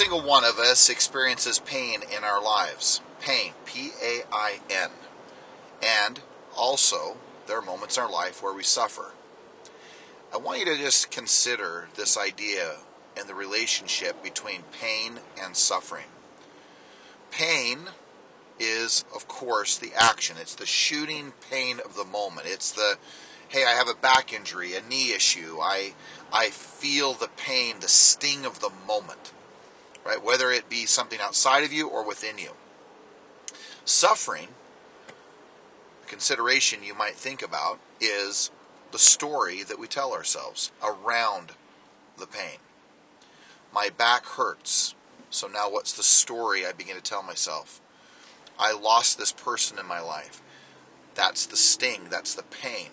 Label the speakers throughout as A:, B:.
A: Single one of us experiences pain in our lives. Pain, P A I N. And also, there are moments in our life where we suffer. I want you to just consider this idea and the relationship between pain and suffering. Pain is, of course, the action. It's the shooting pain of the moment. It's the, hey, I have a back injury, a knee issue. I, I feel the pain, the sting of the moment, right? Whether it be something outside of you or within you. Suffering, consideration you might think about, is the story that we tell ourselves around the pain. My back hurts, so now what's the story I begin to tell myself? I lost this person in my life. That's the sting, that's the pain.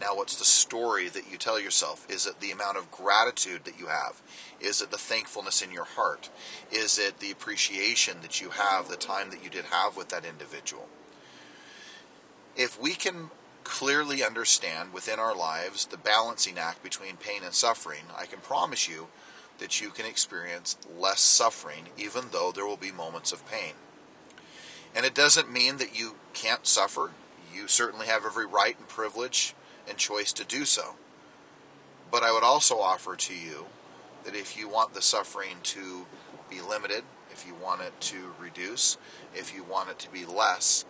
A: Now, what's the story that you tell yourself? Is it the amount of gratitude that you have? Is it the thankfulness in your heart? Is it the appreciation that you have, the time that you did have with that individual? If we can clearly understand within our lives the balancing act between pain and suffering, I can promise you that you can experience less suffering, even though there will be moments of pain. And it doesn't mean that you can't suffer. You certainly have every right and privilege and choice to do so. But I would also offer to you that if you want the suffering to be limited, if you want it to reduce, if you want it to be less,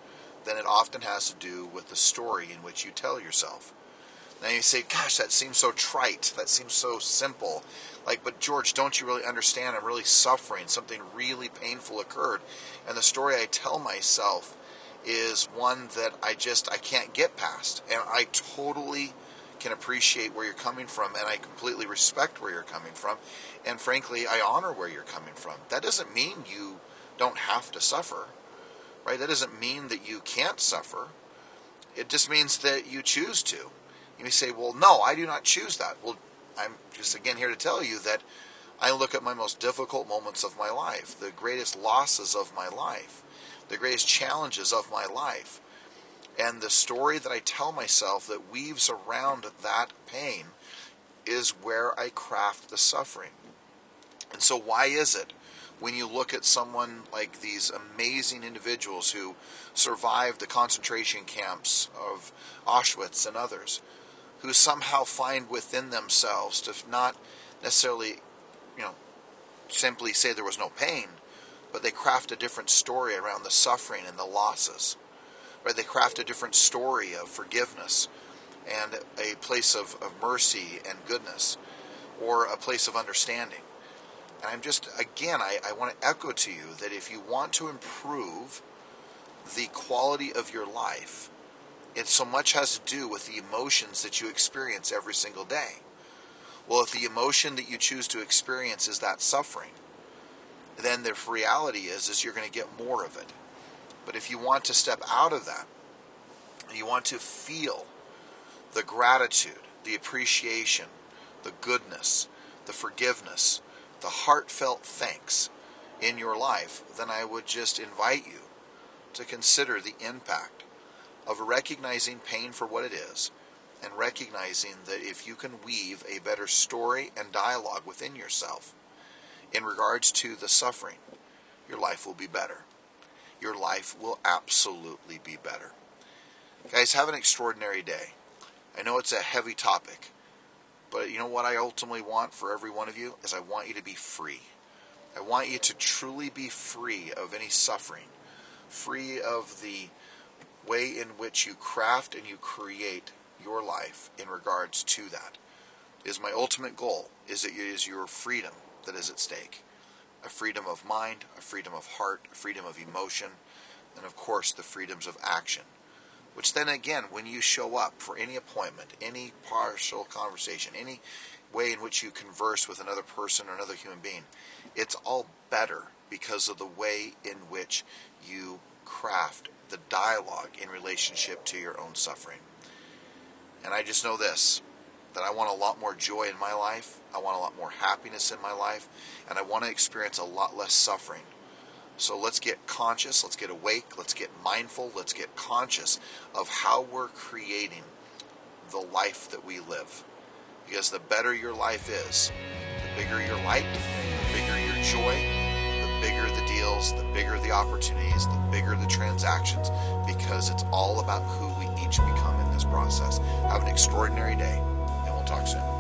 A: then it often has to do with the story in which you tell yourself. Now you say, gosh, that seems so trite. That seems so simple. Like, but George, don't you really understand? I'm really suffering. Something really painful occurred. And the story I tell myself is one that I just, I can't get past. And I totally can appreciate where you're coming from and I completely respect where you're coming from. And frankly, I honor where you're coming from. That doesn't mean you don't have to suffer, right? That doesn't mean that you can't suffer. It just means that you choose to. You may say, well, no, I do not choose that. Well, I'm just again here to tell you that I look at my most difficult moments of my life, the greatest losses of my life, the greatest challenges of my life, and the story that I tell myself that weaves around that pain is where I craft the suffering. And so, why is it when you look at someone like these amazing individuals who survived the concentration camps of Auschwitz and others? who somehow find within themselves to not necessarily, you know, simply say there was no pain, but they craft a different story around the suffering and the losses. Right? They craft a different story of forgiveness and a place of, of mercy and goodness or a place of understanding. And I'm just, again, I, I want to echo to you that if you want to improve the quality of your life, it so much has to do with the emotions that you experience every single day. Well, if the emotion that you choose to experience is that suffering, then the reality is is you're going to get more of it. But if you want to step out of that, you want to feel the gratitude, the appreciation, the goodness, the forgiveness, the heartfelt thanks in your life, then I would just invite you to consider the impact of recognizing pain for what it is and recognizing that if you can weave a better story and dialogue within yourself in regards to the suffering, your life will be better. Your life will absolutely be better. Guys, have an extraordinary day. I know it's a heavy topic, but you know what I ultimately want for every one of you is I want you to be free. I want you to truly be free of any suffering, free of the way in which you craft and you create your life in regards to that. Is my ultimate goal is it is your freedom that is at stake? A freedom of mind a freedom of heart a freedom of emotion and of course the freedoms of action. Which then again when you show up for any appointment any partial conversation any way in which you converse with another person or another human being it's all better because of the way in which you craft the dialogue in relationship to your own suffering. And I just know this that I want a lot more joy in my life, I want a lot more happiness in my life, and I want to experience a lot less suffering. So let's get conscious, let's get awake, let's get mindful, let's get conscious of how we're creating the life that we live. Because the better your life is, the bigger your light, the bigger your joy, bigger the deals, the bigger the opportunities, the bigger the transactions, because it's all about who we each become in this process. Have an extraordinary day, and we'll talk soon.